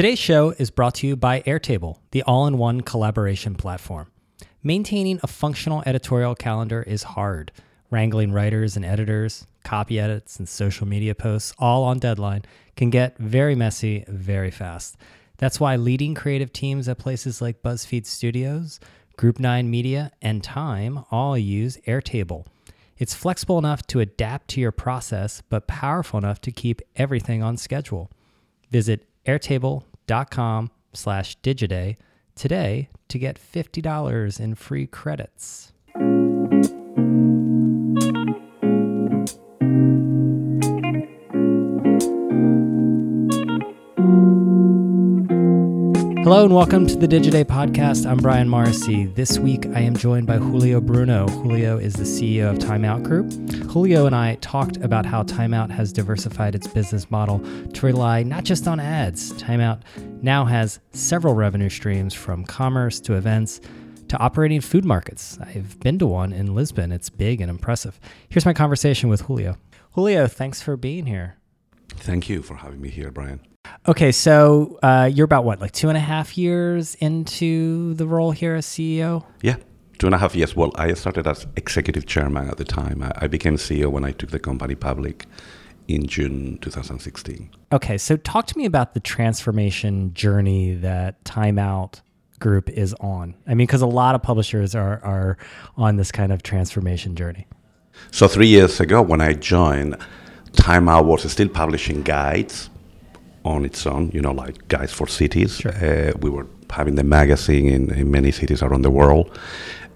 Today's show is brought to you by Airtable, the all in one collaboration platform. Maintaining a functional editorial calendar is hard. Wrangling writers and editors, copy edits, and social media posts, all on deadline, can get very messy very fast. That's why leading creative teams at places like BuzzFeed Studios, Group 9 Media, and Time all use Airtable. It's flexible enough to adapt to your process, but powerful enough to keep everything on schedule. Visit airtable.com slash digiday today to get $50 in free credits. Hello and welcome to the Digiday podcast. I'm Brian Morrissey. This week I am joined by Julio Bruno. Julio is the CEO of Timeout Group. Julio and I talked about how Timeout has diversified its business model to rely not just on ads. Timeout now has several revenue streams from commerce to events to operating food markets. I've been to one in Lisbon. It's big and impressive. Here's my conversation with Julio. Julio, thanks for being here. Thank you for having me here, Brian. Okay, so uh, you're about what, like two and a half years into the role here as CEO? Yeah, two and a half years. Well, I started as executive chairman at the time. I became CEO when I took the company public in June 2016. Okay, so talk to me about the transformation journey that Timeout Group is on. I mean, because a lot of publishers are, are on this kind of transformation journey. So, three years ago, when I joined, Timeout was still publishing guides on its own, you know, like Guides for Cities. Sure. Uh, we were having the magazine in, in many cities around the world.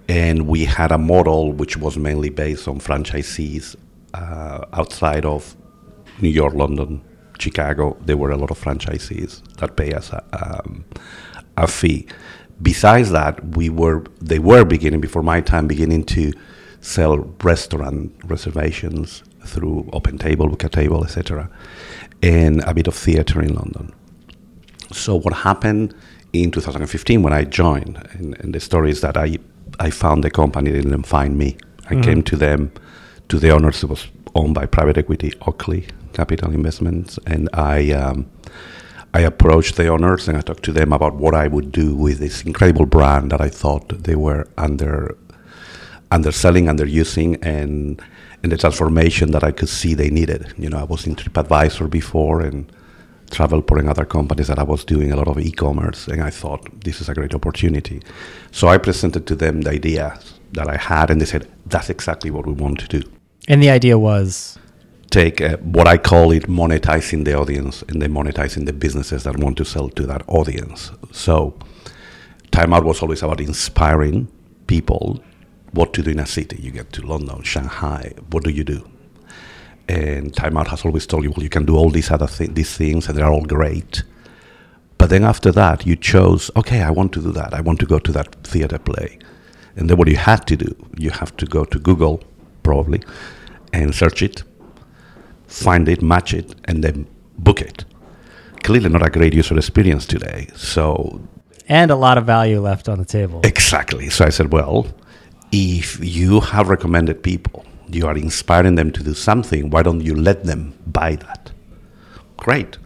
And we had a model which was mainly based on franchisees uh, outside of New York, London, Chicago. There were a lot of franchisees that pay us a, um, a fee. Besides that, we were they were beginning before my time beginning to sell restaurant reservations through OpenTable, Bookatable, etc and a bit of theater in London. So what happened in 2015 when I joined, and, and the story is that I, I found the company, they didn't find me. I mm-hmm. came to them, to the owners, it was owned by private equity, Oakley Capital Investments, and I, um, I approached the owners and I talked to them about what I would do with this incredible brand that I thought they were under underselling, underusing, and and the transformation that I could see they needed. You know, I was in TripAdvisor before and Travelport and other companies that I was doing a lot of e-commerce, and I thought this is a great opportunity. So I presented to them the idea that I had, and they said that's exactly what we want to do. And the idea was take uh, what I call it monetizing the audience and then monetizing the businesses that want to sell to that audience. So Timeout was always about inspiring people what to do in a city. You get to London, Shanghai. What do you do? And Time Out has always told you, well, you can do all these other th- these things, and they're all great. But then after that, you chose, okay, I want to do that. I want to go to that theater play. And then what you had to do, you have to go to Google, probably, and search it, find it, match it, and then book it. Clearly not a great user experience today. So and a lot of value left on the table. Exactly. So I said, well, if you have recommended people, you are inspiring them to do something, why don't you let them buy that? Great.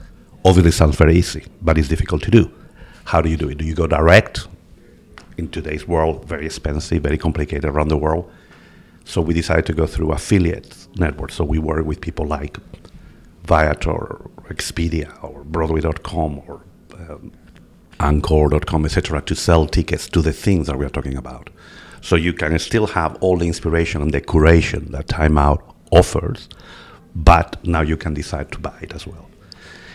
Obviously, sounds very easy, but it's difficult to do. How do you do it? Do you go direct? In today's world, very expensive, very complicated around the world. So we decided to go through affiliate networks. So we work with people like Viator, or Expedia, or Broadway.com, or um, Anchor.com, etc., to sell tickets to the things that we are talking about. So you can still have all the inspiration and the curation that Timeout offers, but now you can decide to buy it as well.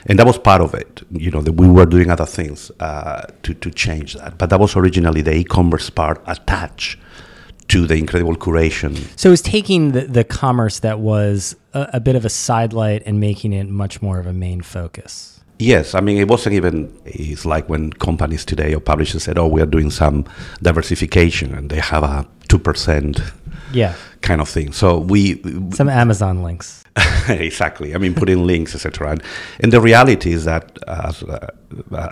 And that was part of it. You know, that we were doing other things uh, to, to change that. But that was originally the e commerce part attached to the incredible curation. So it was taking the, the commerce that was a, a bit of a sidelight and making it much more of a main focus. Yes, I mean it wasn't even. It's like when companies today or publishers said, "Oh, we are doing some diversification," and they have a two percent, yeah, kind of thing. So we some Amazon links. exactly. I mean, putting links, etc. And, and the reality is that, as, uh,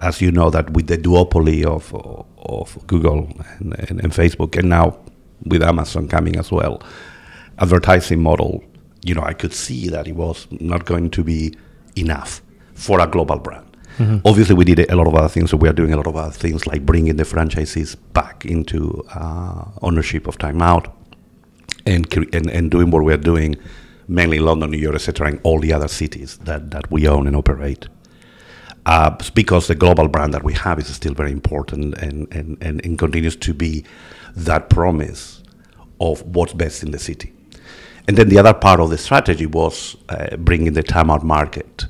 as you know, that with the duopoly of of Google and, and, and Facebook, and now with Amazon coming as well, advertising model, you know, I could see that it was not going to be enough for a global brand. Obviously, we did a lot of other things. So we are doing a lot of other things, like bringing the franchisees back into uh, ownership of Time Out, and, and and doing what we are doing, mainly in London, New York, etc., and all the other cities that, that we own and operate. Uh, because the global brand that we have is still very important and, and, and, and continues to be that promise of what's best in the city. And then the other part of the strategy was uh, bringing the timeout market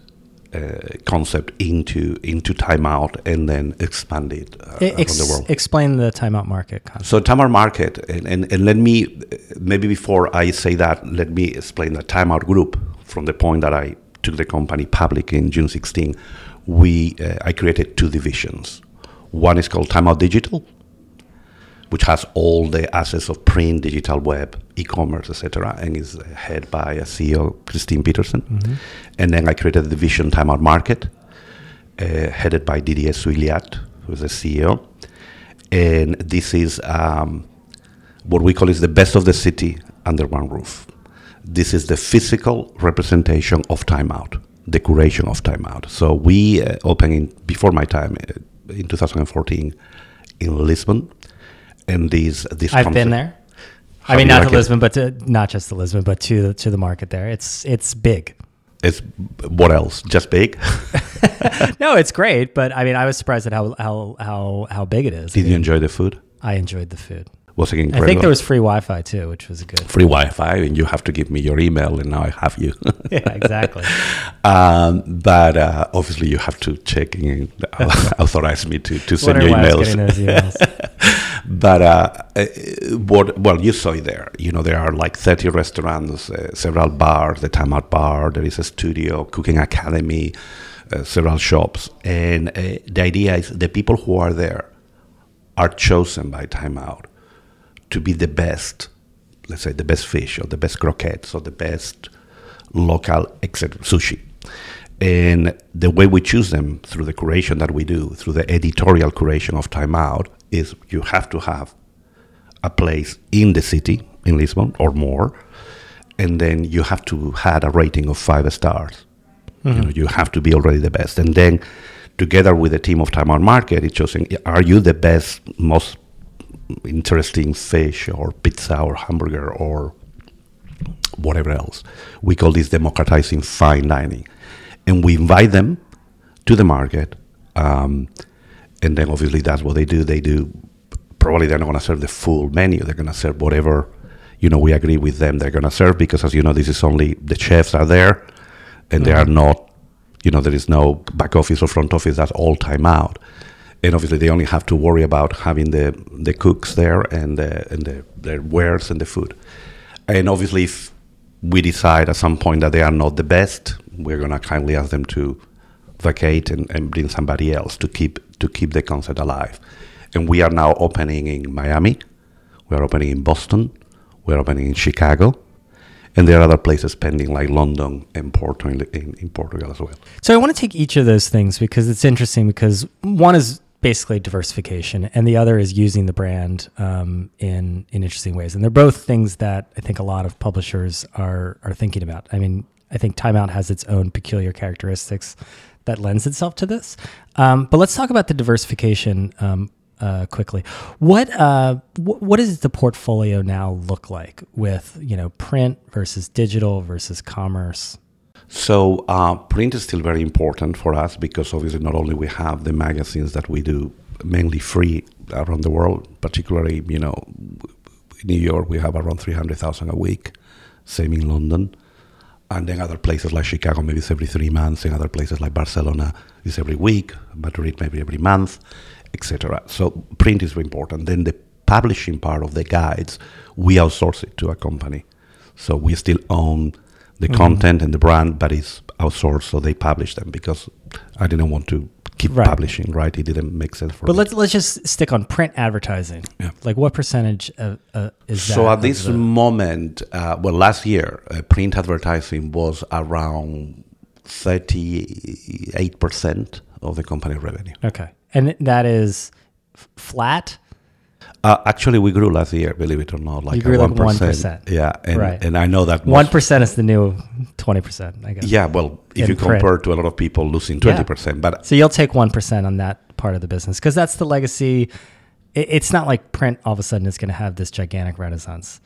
uh, concept into into timeout and then expand it uh, Ex- the world. Explain the timeout market concept. So timeout market, and, and, and let me maybe before I say that, let me explain the timeout group from the point that I took the company public in June 16. We uh, I created two divisions. One is called Timeout Digital, which has all the assets of print, digital web, e-commerce, etc., and is head by a CEO, Christine Petersen. And then I created the division Timeout Market, uh, headed by Didier Souillat, who is the CEO. And this is um, what we call is the best of the city under one roof. This is the physical representation of Timeout, the curation of Timeout. So we uh, opened in, before my time uh, in 2014 in Lisbon, and these these. I've been there. How I mean, not like to it? Lisbon, but to, not just to Lisbon, but to to the market there. It's it's big. It's what else? Just big. No, it's great, but I mean, I was surprised at how how how how big it is. I, Did you enjoy the food? I enjoyed the food. Was it incredible? I think there was free Wi-Fi too, which was good. free Wi-Fi, and you have to give me your email, and now I have you. yeah, exactly. um, but uh, obviously, you have to check and authorize me to, to send Wondering you why I was emails. emails. But uh, uh, what? Well, you saw it there. You know, there are like thirty restaurants, uh, several bars, the Timeout Bar. There is a studio, cooking academy, uh, several shops, and the idea is the people who are there are chosen by Timeout to be the best. Let's say the best fish, or the best croquettes, or the best local, etc. Sushi. And the way we choose them through the curation that we do, through the editorial curation of Time Out, is you have to have a place in the city, in Lisbon or more, and then you have to have a rating of five stars. You, know, mm-hmm. you have to be already the best. And then together with the team of Time Out Market, it's choosing, are you the best, most interesting fish or pizza or hamburger or whatever else. We call this democratizing fine dining. And we invite them to the market. Um, and then obviously that's what they do. They do, probably they're not going to serve the full menu. They're going to serve whatever, you know, we agree with them they're going to serve because as you know, this is only, the chefs are there and they are not, you know, there is no back office or front office. That's all time out. And obviously, they only have to worry about having the, the cooks there and the, and the, their wares and the food. And obviously, if we decide at some point that they are not the best, we're going to kindly ask them to vacate and, and bring somebody else to keep to keep the concept alive. And we are now opening in Miami, we are opening in Boston, we are opening in Chicago, and there are other places pending like London and Porto in, in, in Portugal as well. So I want to take each of those things because it's interesting because one is basically diversification and the other is using the brand um, in in interesting ways and they're both things that I think a lot of publishers are are thinking about. I mean, I think Timeout has its own peculiar characteristics that lends itself to this. Um, but let's talk about the diversification um, uh, quickly. What uh, wh- what does the portfolio now look like with you know print versus digital versus commerce? So uh, print is still very important for us because obviously not only we have the magazines that we do mainly free around the world, particularly you know in New York we have around three hundred thousand a week, same in London, and then other places like Chicago maybe it's every three months, and other places like Barcelona is every week, Madrid maybe every month, etc. So print is very important. Then the publishing part of the guides we outsource it to a company, so we still own the mm-hmm. content and the brand, but it's outsourced, so they publish them because I didn't want to keep Right. publishing. Right, it didn't make sense for But me. let's let's just stick on print advertising. Yeah. Like what percentage of, uh, is that? So at this the- moment, uh, well, last year, uh, print advertising was around thirty-eight percent of the company revenue. okay, and that is f- flat Uh, actually, we grew last year, believe it or not, like grew a like 1%. Yeah, and, Right. and I know that One is the new twenty percent, I guess. Yeah, well, if in you print. compare to a lot of people losing Yeah. twenty percent, but So you'll take one percent on that part of the business because that's the legacy. It, it's not like print all of a sudden is going to have this gigantic renaissance.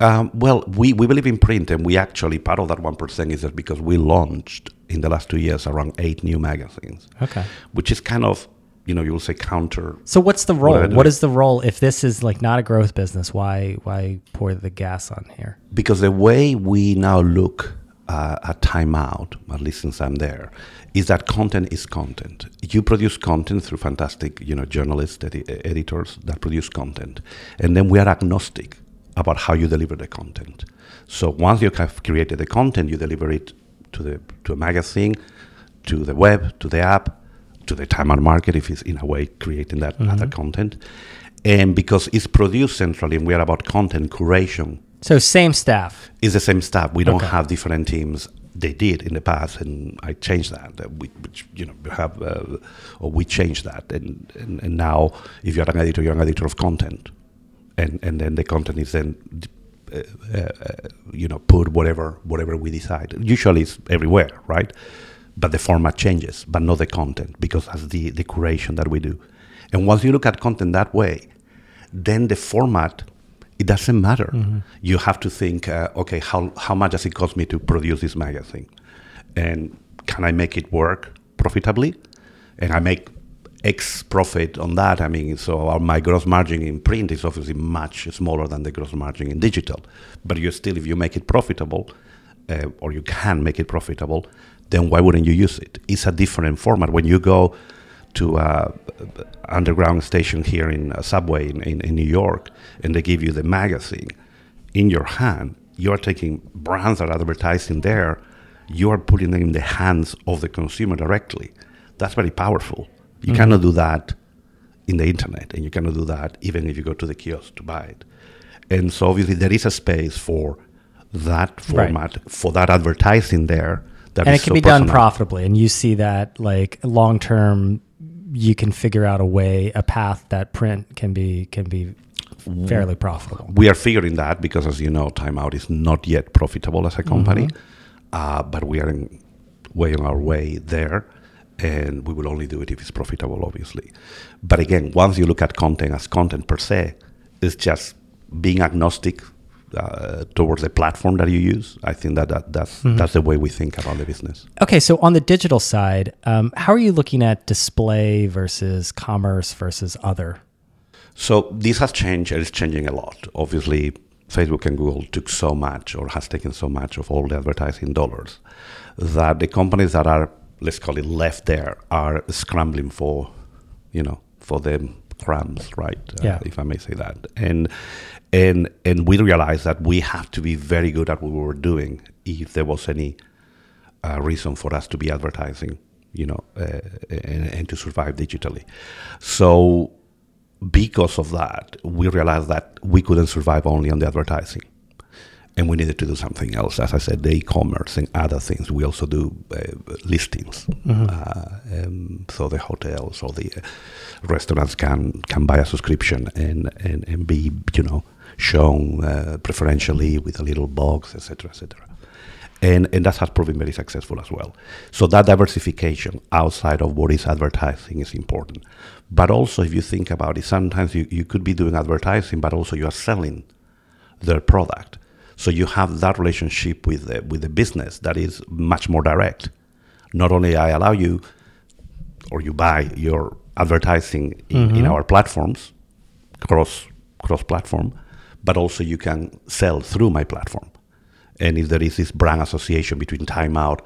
Um, well, we, we believe in print, and we actually part of that one percent is that because we launched in the last two years around eight new magazines, Okay. which is kind of you know you'll say counter. So what's the role? What do. is the role if this is like not a growth business? Why why pour the gas on here? Because the way we now look uh, at Time Out, at least since I'm there, is that content is content. You produce content through fantastic, you know, journalists, edi- editors that produce content, and then we are agnostic about how you deliver the content. So once you have created the content, you deliver it to the to a magazine, to the web, to the app, to the Time Out market, if it's in a way creating that other content, and because it's produced centrally, and we are about content curation So same staff. it's the same staff. We don't Okay. have different teams. They did in the past, and I changed that. We, which you know, have, uh, or we changed that, and, and and now if you're an editor, you're an editor of content, and and then the content is then. Uh, uh, uh, you know, put whatever whatever we decide. Usually, it's everywhere, right? But the format changes, but not the content, because that's the the curation that we do. And once you look at content that way, then the format it doesn't matter. You have to think, uh, okay, how how much does it cost me to produce this magazine, and can I make it work profitably? And I make X profit on that. I mean, so our, my gross margin in print is obviously much smaller than the gross margin in digital. But you still, if you make it profitable, uh, or you can make it profitable, then why wouldn't you use it? It's a different format. When you go to a underground station here in a subway in, in, in New York, and they give you the magazine in your hand, you are taking brands that are advertising there, you are putting them in the hands of the consumer directly. That's very powerful. You mm-hmm. cannot do that in the internet, and you cannot do that even if you go to the kiosk to buy it. And so obviously there is a space for that Right. format, for that advertising there. That and it can so be done profitably and you see that like long term you can figure out a way a path that print can be can be fairly profitable. we are figuring that because, as you know, Timeout is not yet profitable as a company, uh, but we are in, way on our way there, and we will only do it if it's profitable, obviously. But again, once you look at content as content per se, it's just being agnostic uh, towards the platform that you use. I think that, that that's that's the way we think about the business. okay so on the digital side um, how are you looking at display versus commerce versus other So this has changed and it's changing a lot. Obviously, Facebook and Google took so much or has taken so much of all the advertising dollars that the companies that are, let's call it left there, are scrambling for, you know, for the crumbs, right? Uh, Yeah. if I may say that. And and and we realized that we have to be very good at what we were doing if there was any uh, reason for us to be advertising, you know, uh, and, and to survive digitally. So because of that, we realized that we couldn't survive only on the advertising. And we needed to do something else. As I said, the e-commerce and other things. We also do uh, listings. Uh, um, so the hotels or the uh, restaurants can can buy a subscription and, and, and be, you know, shown uh, preferentially with a little box, etc., etc and and that has proven very successful as well. So that diversification outside of what is advertising is important. But also, if you think about it, sometimes you, you could be doing advertising, but also you are selling their product. So you have that relationship with the, with the business that is much more direct. Not only I allow you or you buy your advertising in, in our platforms, cross cross platform, but also you can sell through my platform. And if there is this brand association between timeout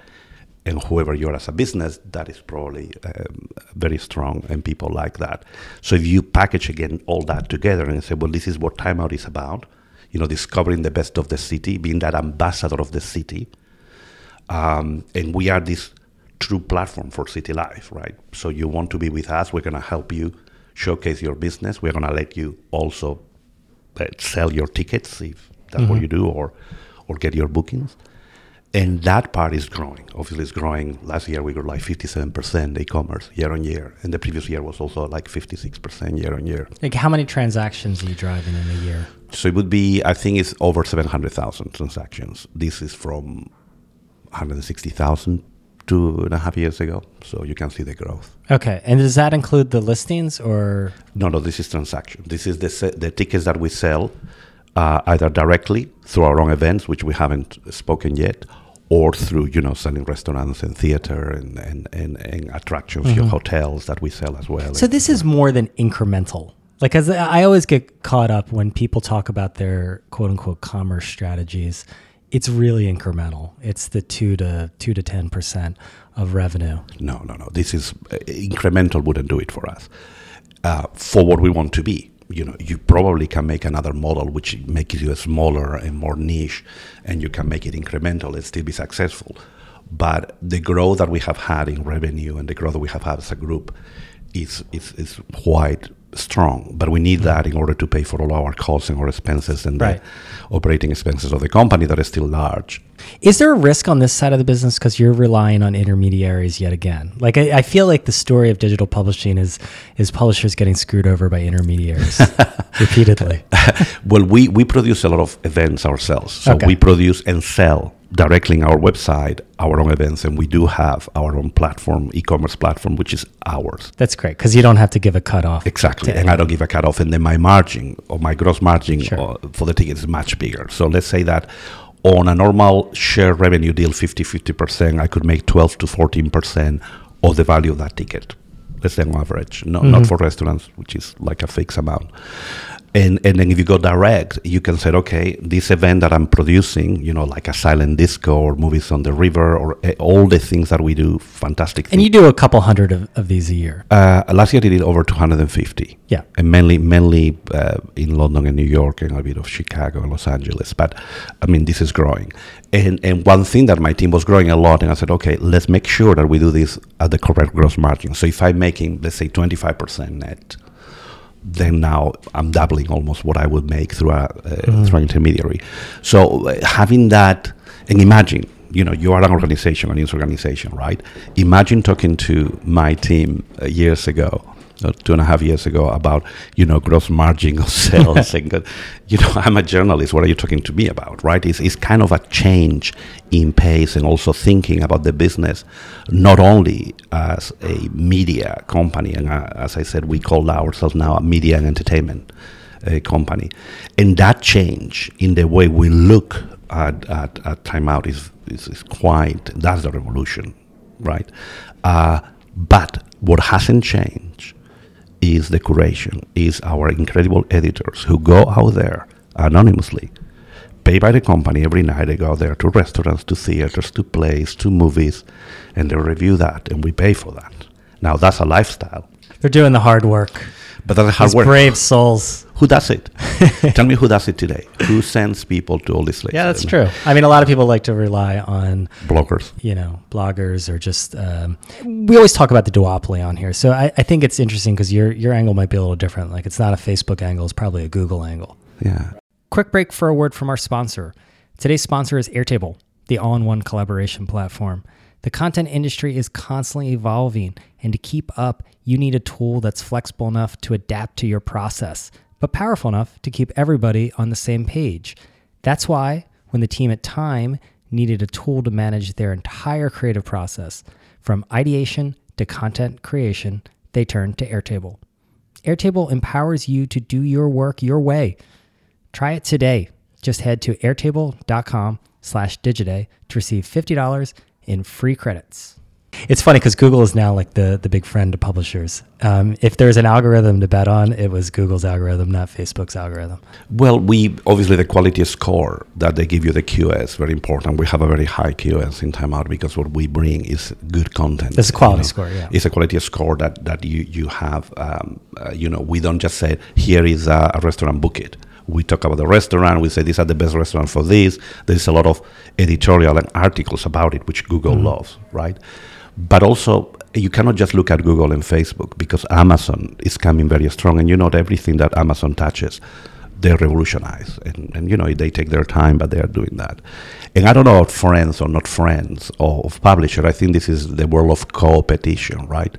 and whoever you are as a business, that is probably um, very strong, and people like that. So if you package again all that together and say, well, this is what timeout is about, you know, discovering the best of the city, being that ambassador of the city, um, and we are this true platform for city life, right? So you want to be with us, we're going to help you showcase your business. We're going to let you also uh, sell your tickets if that's what you do, or or get your bookings. and that part is growing. Obviously, it's growing. Last year we grew like 57% e-commerce year on year, and the previous year was also like 56% year on year. Like, how many transactions are you driving in a year? So it would be, I think, it's over 700,000 transactions. This is from 160,000 two and a half years ago. So you can see the growth. Okay, and does that include the listings or? No, no. This is transaction. This is the se- the tickets that we sell uh, either directly through our own events, which we haven't spoken yet, or through you know selling restaurants and theater and and, and, and attractions, mm-hmm. hotels that we sell as well. So this is more than incremental. Like, as I always get caught up when people talk about their quote unquote commerce strategies, it's really incremental. It's the two to two to ten percent of revenue. No, no, no. This is uh, incremental. Wouldn't do it for us. Uh, for what we want to be, you know, you probably can make another model which makes you smaller and more niche, and you can make it incremental and still be successful. But the growth that we have had in revenue and the growth that we have had as a group is is, is quite strong, but we need mm. that in order to pay for all our costs and our expenses and right. the operating expenses of the company that is still large. Is there a risk on this side of the business because you're relying on intermediaries yet again? Like I, I, feel like the story of digital publishing is is publishers getting screwed over by intermediaries repeatedly. well, we we produce a lot of events ourselves, so okay. we produce and sell directly in our website our own events and we do have our own platform e-commerce platform which is ours that's great because you don't have to give a cutoff exactly and i don't give a cutoff and then my margin or my gross margin sure. For the ticket is much bigger so let's say that on a normal share revenue deal 50-50% i could make 12 to 14% of the value of that ticket let's say on average no, mm-hmm. not for restaurants which is like a fixed amount and, and then if you go direct, you can say, okay, this event that I'm producing, you know, like a silent disco or movies on the river or uh, all the things that we do, fantastic. And things. you do a couple hundred of, of these a year. Uh, last year I did over 250. Yeah, and mainly mainly uh, in London and New York and a bit of Chicago and Los Angeles. But I mean, this is growing. And and one thing that my team was growing a lot, and I said, okay, let's make sure that we do this at the correct gross margin. So if I'm making, let's say, 25% net then now I'm doubling almost what I would make through a uh, mm. through an intermediary. So uh, having that, and imagine, you know, you are an organization, a news organization, right? Imagine talking to my team uh, years ago uh, two and a half years ago about you know gross margin of sales and you know i'm a journalist. What are you talking to me about right? It's, it's kind of a change in pace and also thinking about the business not only as a media company and uh, as i said we call ourselves now a media and entertainment uh, company. And that change in the way we look at, at, at timeout is, is, is quite that's the revolution right? Uh, but what hasn't changed is the curation, is our incredible editors who go out there anonymously, paid by the company every night. They go there to restaurants, to theaters, to plays, to movies, and they review that, and we pay for that. Now that's a lifestyle. They're doing the hard work. But that's hard These work. Brave souls. Who does it? Tell me who does it today. Who sends people to all these places? Yeah, that's true. I mean, a lot of people like to rely on bloggers. You know, bloggers or just. Um, we always talk about the duopoly on here, so I, I think it's interesting because your your angle might be a little different. Like, it's not a Facebook angle; it's probably a Google angle. Yeah. Quick break for a word from our sponsor. Today's sponsor is Airtable, the all-in-one collaboration platform. The content industry is constantly evolving, and to keep up, you need a tool that's flexible enough to adapt to your process, but powerful enough to keep everybody on the same page. That's why, when the team at Time needed a tool to manage their entire creative process, from ideation to content creation, they turned to Airtable. Airtable empowers you to do your work your way. Try it today. Just head to airtable.com slash digiday to receive $50 in free credits. It's funny because Google is now like the the big friend to publishers. Um, if there's an algorithm to bet on, it was Google's algorithm, not Facebook's algorithm. Well, we obviously the quality score that they give you the QS very important. We have a very high QS in Timeout because what we bring is good content. It's a quality you know? score, yeah. It's a quality score that that you you have. Um, uh, you know, we don't just say here is a, a restaurant, book it we talk about the restaurant. We say these are the best restaurants for this. There's a lot of editorial and articles about it, which Google mm-hmm. loves, right? But also, you cannot just look at Google and Facebook because Amazon is coming very strong, and you know everything that Amazon touches they revolutionize, and, and you know they take their time, but they are doing that. And I don't know about friends or not friends of publisher. I think this is the world of competition, right?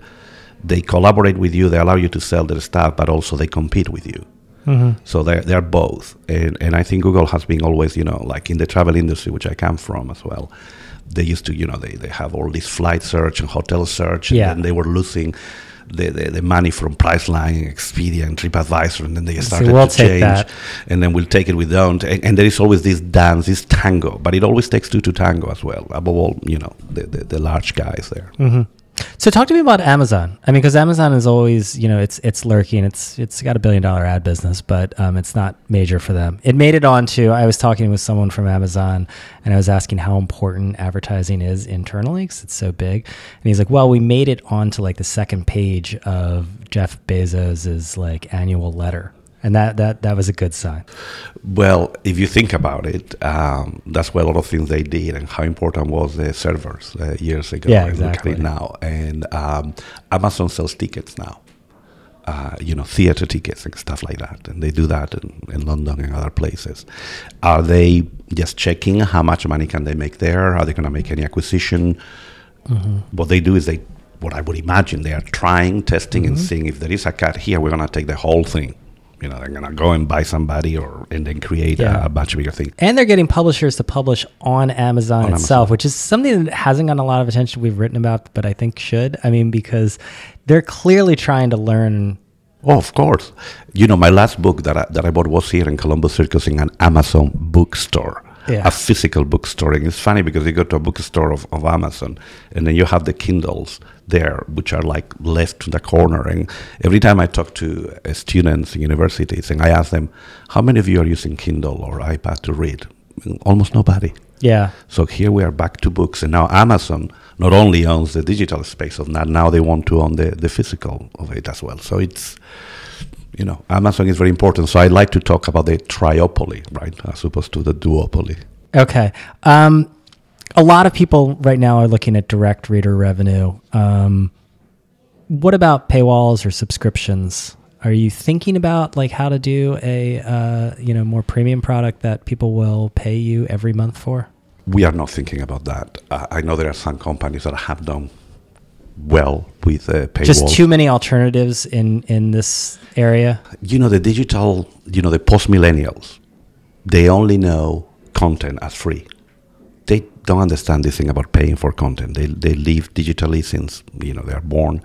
They collaborate with you, they allow you to sell their stuff, but also they compete with you. Mm-hmm. So they're, they're both. And, and I think Google has been always, you know, like in the travel industry, which I come from as well. They used to, you know, they, they have all this flight search and hotel search, Yeah. and they were losing the, the, the money from Priceline, Expedia, and TripAdvisor, and then they started we'll to change, and then we'll take it, we don't, and, and there is always this dance, this tango, but it always takes two to tango as well. Above all, you know, the, the, the large guys there. Mm-hmm. So talk to me about Amazon. I mean, because Amazon is always, you know, it's it's lurking. It's it's got a billion dollar ad business, but um, it's not major for them. It made it onto. I was talking with someone from Amazon, and I was asking how important advertising is internally because it's so big. And he's like, "Well, we made it onto like the second page of Jeff Bezos's like annual letter." And that, that that was a good sign. Well, if you think about it, um, that's where a lot of things they did, and how important was the servers uh, years ago. Yeah, and exactly. Look at it now, and um, Amazon sells tickets now. Uh, you know, theater tickets and stuff like that, and they do that in, in London and other places. Are they just checking how much money can they make there? Are they going to make any acquisition? What they do is they, what I would imagine, they are trying, testing, and seeing if there is a cut here. We're going to take the whole thing. You know, they're going to go and buy somebody or and then create Yeah. a, a of bigger things And they're getting publishers to publish on Amazon On itself, Amazon. which is something that hasn't gotten a lot of attention we've written about, but I think should. I mean, because they're clearly trying to learn. Oh, of course. You know, my last book that I, that I bought was here in Columbus Circus in an Amazon bookstore, Yeah. a physical bookstore. And it's funny because you go to a bookstore of, of Amazon and then you have the Kindles there, which are like left to the corner. And every time I talk to uh, students in universities and I ask them, how many of you are using Kindle or iPad to read? Almost nobody. Yeah. So here we are back to books, and now Amazon not only owns the digital space of that, now they want to own the, the physical of it as well. So it's, you know, Amazon is very important. So I like to talk about the triopoly, right, as opposed to the duopoly. Okay. Um, a lot of people right now are looking at direct reader revenue. Um, what about paywalls or subscriptions? Are you thinking about like how to do a uh, you know more premium product that people will pay you every month for? We are not thinking about that. Uh, I know there are some companies that have done well with uh, paywall. Just too many alternatives in in this area. you know the digital you know the post millennials they only know content as free don't understand this thing about paying for content they, they live digitally since you know they're born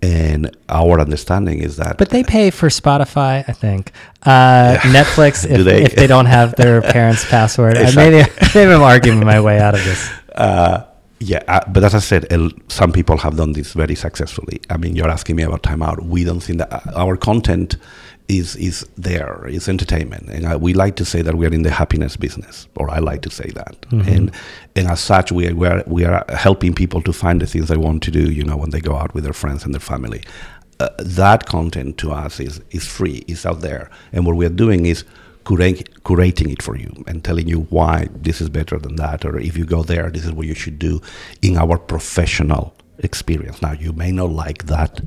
and our understanding is that But they pay for Spotify, I think. Uh, Netflix, if they? if they don't have their parents' password. Uh, Exactly. maybe, maybe I'm arguing my way out of this. Uh, yeah, uh, but as I said, el- some people have done this very successfully. I mean, you're asking me about timeout. We don't think that uh, our content is is there. It's entertainment, and uh, we like to say that we are in the happiness business, or I like to say that. And and as such, we are, we are we are helping people to find the things they want to do. You know, when they go out with their friends and their family. Uh, that content to us is is free. It's out there, and what we are doing is curating it for you and telling you why this is better than that, or if you go there, this is what you should do in our professional experience. Now, you may not like that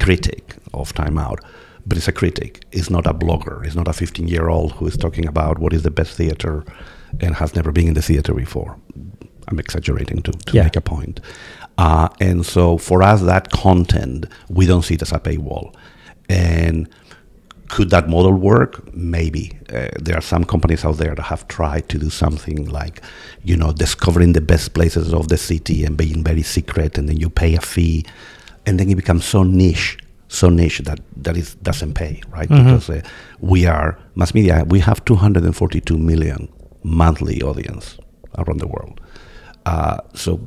critic of Time Out, but it's a critic. It's not a blogger. It's not a 15 year old who is talking about what is the best theater and has never been in the theater before. I'm exaggerating to, to Yeah. make a point. Uh, and so for us, that content, we don't see it as a paywall. And could that model work? Maybe. Uh, there are some companies out there that have tried to do something like, you know, discovering the best places of the city and being very secret, and then you pay a fee, and then it becomes so niche, so niche that that it doesn't pay, right? Because uh, we are mass media. We have 242 million monthly audience around the world. Uh, so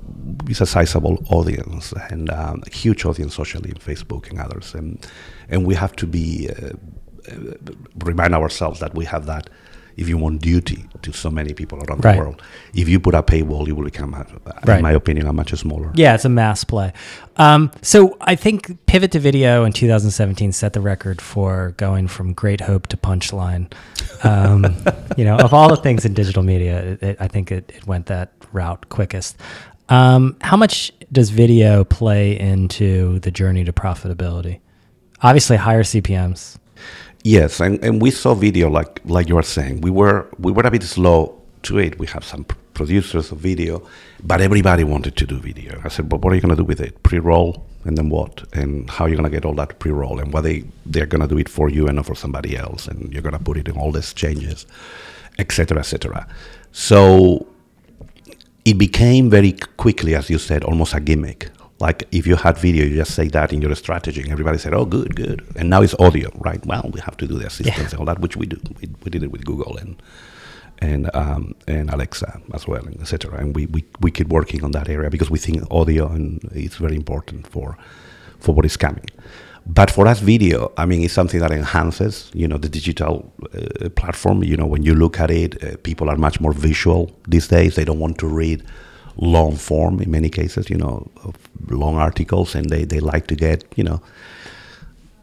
it's a sizable audience and um, a huge audience socially in Facebook and others, and and we have to be uh, uh, remind ourselves that we have that. If you want duty to so many people around Right. the world, if you put a paywall, you will become, Right. in my opinion, a much smaller. Yeah, it's a mass play. Um, so I think Pivot to Video in 2017 set the record for going from Great Hope to Punchline. Um, you know, of all the things in digital media, it, it, I think it, it went that route quickest. Um, how much does video play into the journey to profitability? Obviously, higher CPMS. Yes, and, and we saw video like like you are saying. We were we were a bit slow to it. We have some producers of video, but everybody wanted to do video. I said, but what are you going to do with it? Pre-roll and then what? And how are you going to get all that pre-roll? And what they they're going to do it for you and not for somebody else? And you're going to put it in all these changes, etc., etc. So it became very quickly, as you said, almost a gimmick. Like if you had video, you just say that in your strategy, and everybody said, "Oh, good, good." And now it's audio, right? Well, we have to do the assistance Yeah. and all that, which we do. We, we did it with Google and and um, and Alexa as well, and etc. And we, we, we keep working on that area because we think audio and is very important for for what is coming. But for us, video, I mean, it's something that enhances, you know, the digital uh, platform. You know, when you look at it, uh, people are much more visual these days. They don't want to read long form in many cases, you know, of long articles, and they, they like to get, you know,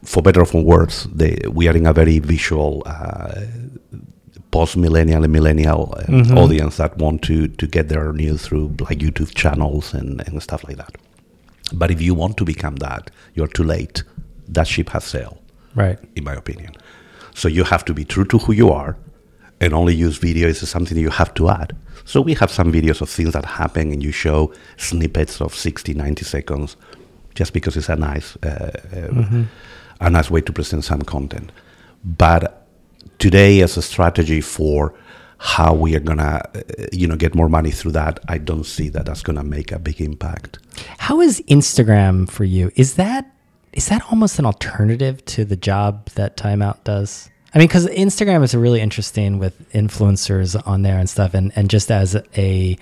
for better or for worse, they, we are in a very visual uh, post-millennial and millennial uh, Mhm. audience that want to, to get their news through like YouTube channels and, and stuff like that. But if you want to become that, you're too late. That ship has sailed, Right. in my opinion. So you have to be true to who you are and only use video is something that you have to add. So we have some videos of things that happen and you show snippets of 60, 90 seconds just because it's a nice, uh, uh, a nice way to present some content. But today as a strategy for how we are gonna, uh, you know, get more money through that, I don't see that that's gonna make a big impact. How is Instagram for you? Is that is that almost an alternative to the job that Timeout does? I mean, because Instagram is really interesting with influencers on there and stuff, and and just as a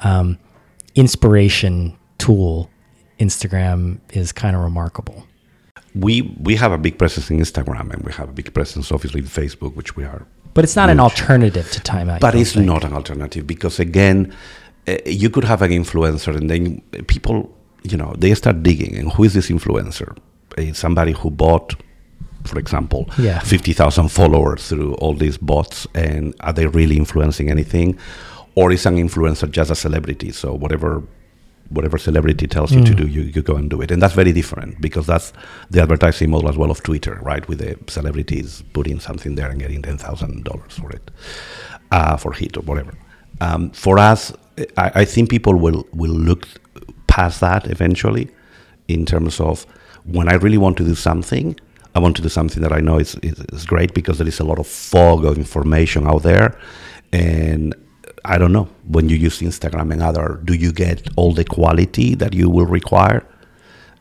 um, inspiration tool, Instagram is kind of remarkable. We we have a big presence in Instagram and we have a big presence obviously in Facebook, which we are But it's not an alternative to Timeout. you but it's think? not an alternative because again uh, you could have an influencer and then people you know they start digging and who is this influencer it's somebody who bought for example Yeah. 50000 followers through all these bots and are they really influencing anything? Or is an influencer just a celebrity? So whatever whatever celebrity tells you to do you, you go and do it. And that's very different because that's the advertising model as well of twitter right? With the celebrities putting something there and getting $10000 for it uh, for hit or whatever. Um, for us I, I think people will will look past that eventually in terms of when i really want to do something i want to do something that i know is, is, is great because there is a lot of fog of information out there and I don't know when you use Instagram and other, do you get all the quality that you will require?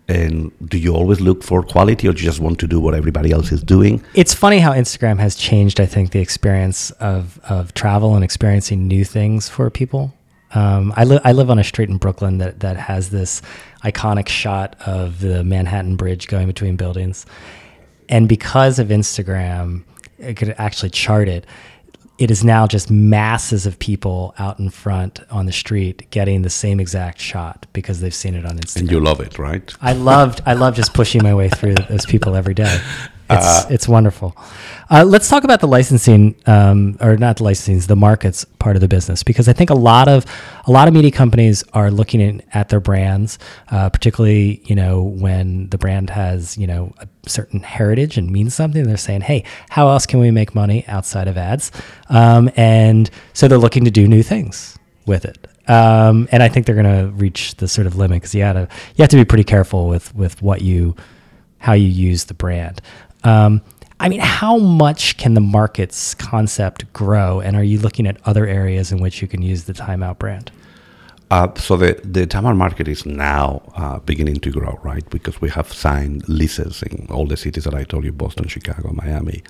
And do you always look for quality, or do you just want to do what everybody else is doing? It's funny how Instagram has changed, I think, the experience of, of travel and experiencing new things for people. Um, I, li- I live on a street in Brooklyn that, that has this iconic shot of the Manhattan Bridge going between buildings. And because of Instagram, it could actually chart it. It is now just masses of people out in front on the street getting the same exact shot because they've seen it on Instagram. And you love it, right? I loved I love just pushing my way through those people every day. It's Uh, it's wonderful. Uh, let's talk about the licensing, um, or not the licensing, the markets part of the business, because I think a lot of a lot of media companies are looking in, at their brands, uh, particularly you know when the brand has you know a certain heritage and means something. They're saying, hey, how else can we make money outside of ads? Um, and so they're looking to do new things with it. Um, and I think they're going to reach the sort of limit because you got to you have to be pretty careful with with what you how you use the brand. Um, I mean, how much can the market's concept grow? And are you looking at other areas in which you can use the Timeout brand? Uh, so the the Time Out market is now uh, beginning to grow, right? Because we have signed leases in all the cities that I told you: Boston, Chicago, Miami,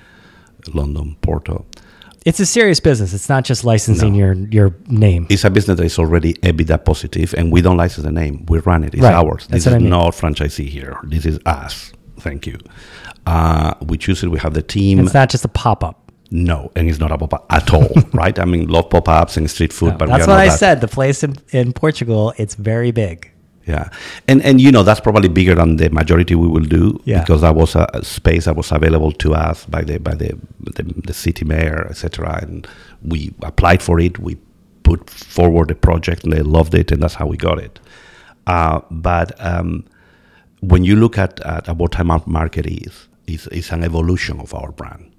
London, Porto. It's a serious business. It's not just licensing No. your your name. It's a business that is already EBITDA positive, and we don't license the name. We run it. It's Right. ours. That's This what is I mean. not franchisee here. This is us. Thank you. Uh, we choose it. We have the team. It's not just a pop up. no, and it's not a pop-up at all, right? I mean, love pop-ups and street food, but That's what I that. said. The place in, in Portugal, it's very big. Yeah, and and you know that's probably bigger than the majority we will do Yeah. because that was a, a space that was available to us by the by the the, the city mayor, etc. And we applied for it. We put forward the project, and they loved it, and that's how we got it. Uh, but um, when you look at, at, at what time out market is, is, is an evolution of our brand.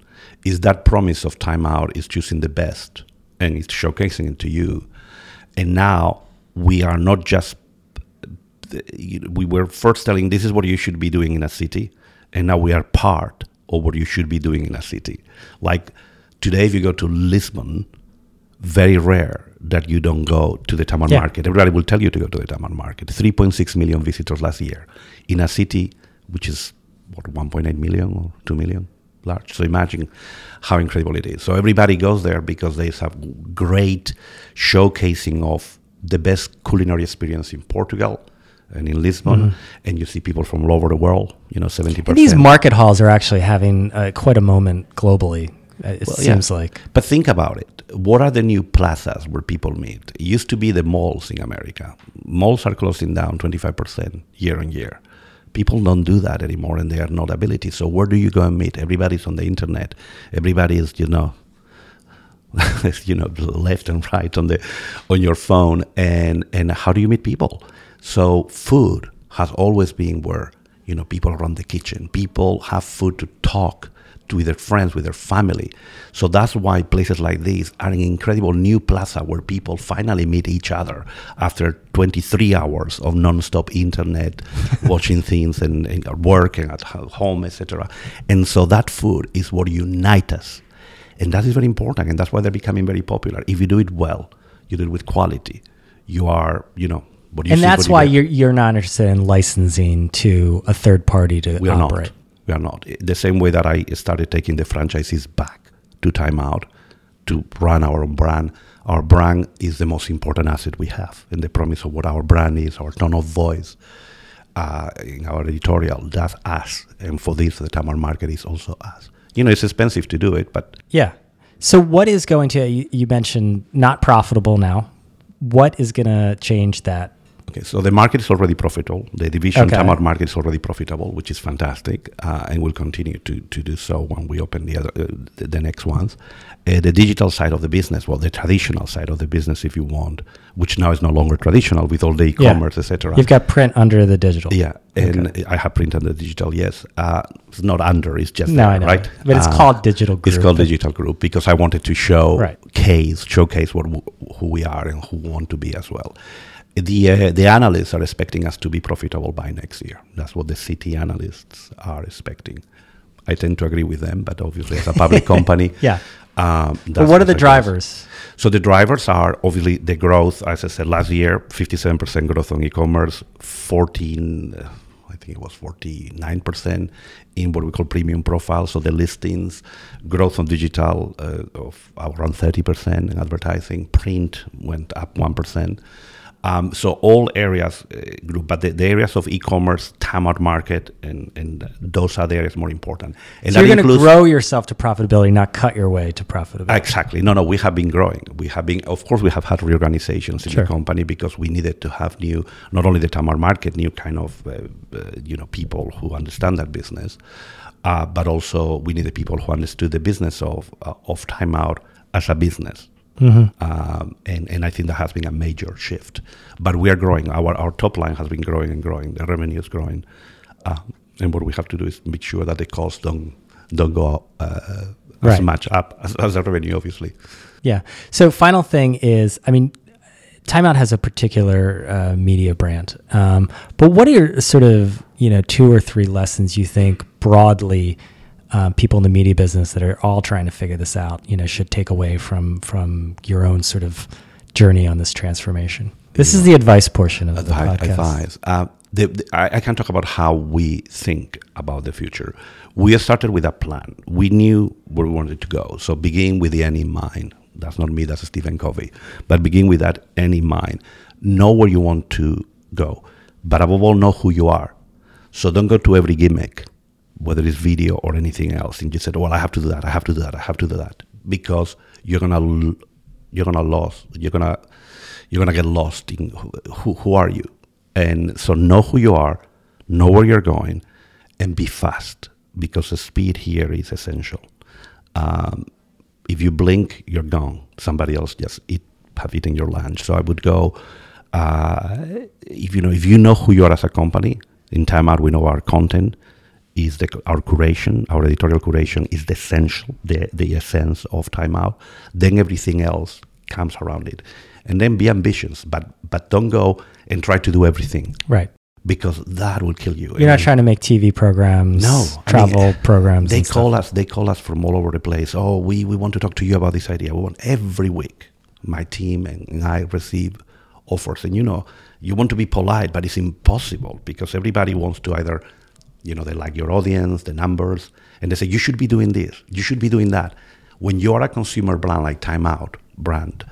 Is that promise of Time Out is choosing the best and it's showcasing it to you. And now we are not just we were first telling this is what you should be doing in a city, and now we are part of what you should be doing in a city. Like today, if you go to Lisbon, very rare that you don't go to the Time Out yeah. market. Everybody will tell you to go to the Time Out market. 3.6 million visitors last year in a city which is what 1.8 million or 2 million large. So imagine how incredible it is. So everybody goes there because they have great showcasing of the best culinary experience in Portugal and in Lisbon, mm-hmm. and you see people from all over the world. You know, seventy percent. These market halls are actually having uh, quite a moment globally. Uh, it well, seems yeah. like. But think about it. What are the new plazas where people meet? It used to be the malls in America. Malls are closing down twenty five percent year on year. People don't do that anymore, and they are not ability. So where do you go and meet? Everybody's on the internet. Everybody is, you know, you know, left and right on the on your phone. And and how do you meet people? So food has always been where you know people run the kitchen. People have food to talk to their friends, with their family. So that's why places like these are an incredible new plaza where people finally meet each other after 23 hours of non-stop internet, watching things and, and working at home, etc. And so that food is what unites us. And that is very important, and that's why they're becoming very popular. If you do it well, you do it with quality. You are, you know, what do you're doing. and that's why you are you're not interested in licensing to a third party to we operate. Not. We are not. The same way that I started taking the franchises back to Time Out to run our own brand. Our brand is the most important asset we have, and the promise of what our brand is, our tone of voice, uh, in our editorial, that's us. And for this, the Time Out Market is also us. You know, it's expensive to do it, but yeah. So, what is going to? You mentioned not profitable now. What is going to change that Okay, so the market is already profitable. The division okay. Time Out Market is already profitable, which is fantastic, uh, and will continue to, to do so when we open the other uh, the, the, next ones. Uh, the digital side of the business, well, the traditional side of the business, if you want, which now is no longer traditional with all the e-commerce, yeah. etc. You've got print under the digital. Yeah, and okay. I have print under digital. Yes, uh, it's not under; it's just no, there, right? But it's uh, called digital. Group. It's called digital group because I wanted to show right. case showcase what who we are and who want to be as well the uh, the analysts are expecting us to be profitable by next year. That's what the city analysts are expecting. I tend to agree with them, but obviously, as a public company, yeah. Um, but what are the drivers? So the drivers are obviously the growth. As I said last year, fifty-seven percent growth on e-commerce, fourteen. Uh, I think it was 49% in what we call premium profile. So the listings, growth on digital uh, of around 30% in advertising, print went up 1%. Um, so all areas uh, grew, but the, the, areas of e-commerce, Time Out Market, and, and those are the areas more important. And so you're going to grow yourself to profitability, not cut your way to profitability. Exactly. No, no, we have been growing. We have been, of course, we have had reorganizations in sure. the company because we needed to have new, not only the Time Out Market, new kind of, uh, uh, you know, people who understand that business, uh, but also we needed people who understood the business of uh, of Time Out as a business. Mm-hmm. Um, and, and I think that has been a major shift. But we are growing. Our, our top line has been growing and growing. The revenue is growing. Uh, and what we have to do is make sure that the costs don't, don't go uh, right. as much up as, as the revenue, obviously. Yeah. So, final thing is I mean, Time Out has a particular uh, media brand. Um, but what are your sort of, you know, two or three lessons you think broadly um, people in the media business that are all trying to figure this out, you know, should take away from from your own sort of journey on this transformation. This is the advice portion of the podcast. Advice. Uh, the, the, I, I, can talk about how we think about the future. We started with a plan. We knew where we wanted to go. So begin with the end in mind. That's not me, that's Stephen Covey. But begin with that end in mind. Know where you want to go. But above all, know who you are. So don't go to every gimmick whether it's video or anything else, and you said, "Well, I have to do that. I have to do that. I have to do that," because you're gonna you're gonna lose. You're gonna you're gonna get lost in who, who are you, and so know who you are, know where you're going, and be fast because the speed here is essential. Um, if you blink, you're gone. Somebody else just eat, have eaten your lunch. So I would go. Uh, if you know if you know who you are as a company, in Time Out we know our content is the, our curation, our editorial curation is the essential, the, the essence of Time Out. Then everything else comes around it. And then be ambitious, but but don't go and try to do everything. Right. Because that will kill you. You're not trying to make TV programs, no travel I mean, programs. They call stuff. us. They call us from all over the place. Oh, we, we want to talk to you about this idea. We want every week. My team and I receive offers, and you know, you want to be polite, but it's impossible because everybody wants to either, you know, they like your audience, the numbers, and they say you should be doing this, you should be doing that. When you are a consumer brand like Time Out brand,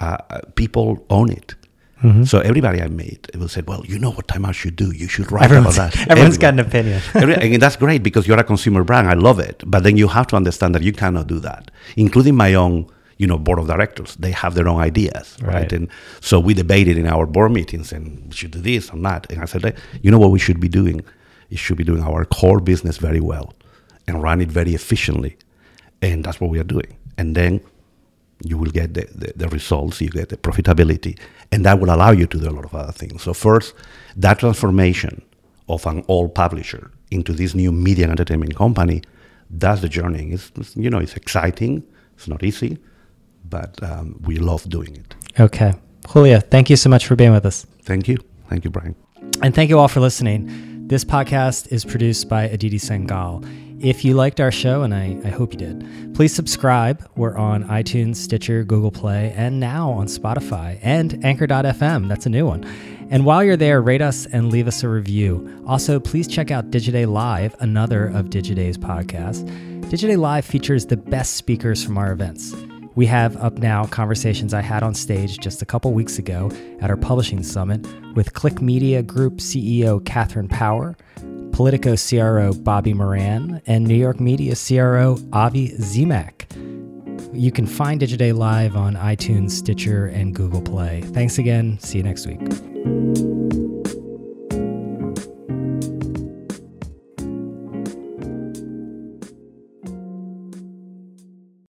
uh, people own it. Mm-hmm. So everybody I meet will say, "Well, you know what Time Out should do. You should write everyone's, about that." Everyone's got an opinion. and that's great because you're a consumer brand. I love it. But then you have to understand that you cannot do that, including my own, you know, board of directors. They have their own ideas, right? Right. And so we debated in our board meetings, and we should do this or that. And I said, you know what we should be doing? We should be doing our core business very well and run it very efficiently, and that's what we are doing. And then you will get the, the, the, results, you get the profitability, and that will allow you to do a lot of other things. So first, that transformation of an old publisher into this new media and entertainment company, that's the journey. It's, it's you know, it's exciting. It's not easy, but um, we love doing it. Okay. Julio, thank you so much for being with us. Thank you. Thank you, Brian. And thank you all for listening. This podcast is produced by Aditi Sengal. If you liked our show, and I, I hope you did, please subscribe. We're on iTunes, Stitcher, Google Play, and now on Spotify and Anchor.fm. That's a new one. And while you're there, rate us and leave us a review. Also, please check out Digiday Live, another of Digiday's podcasts. Digiday Live features the best speakers from our events. We have up now conversations I had on stage just a couple weeks ago at our publishing summit with Clique Media Group CEO Katherine Power, Politico CRO Bobby Moran, and New York Media CRO Avi Zimak. You can find Digiday Live on iTunes, Stitcher, and Google Play. Thanks again. See you next week.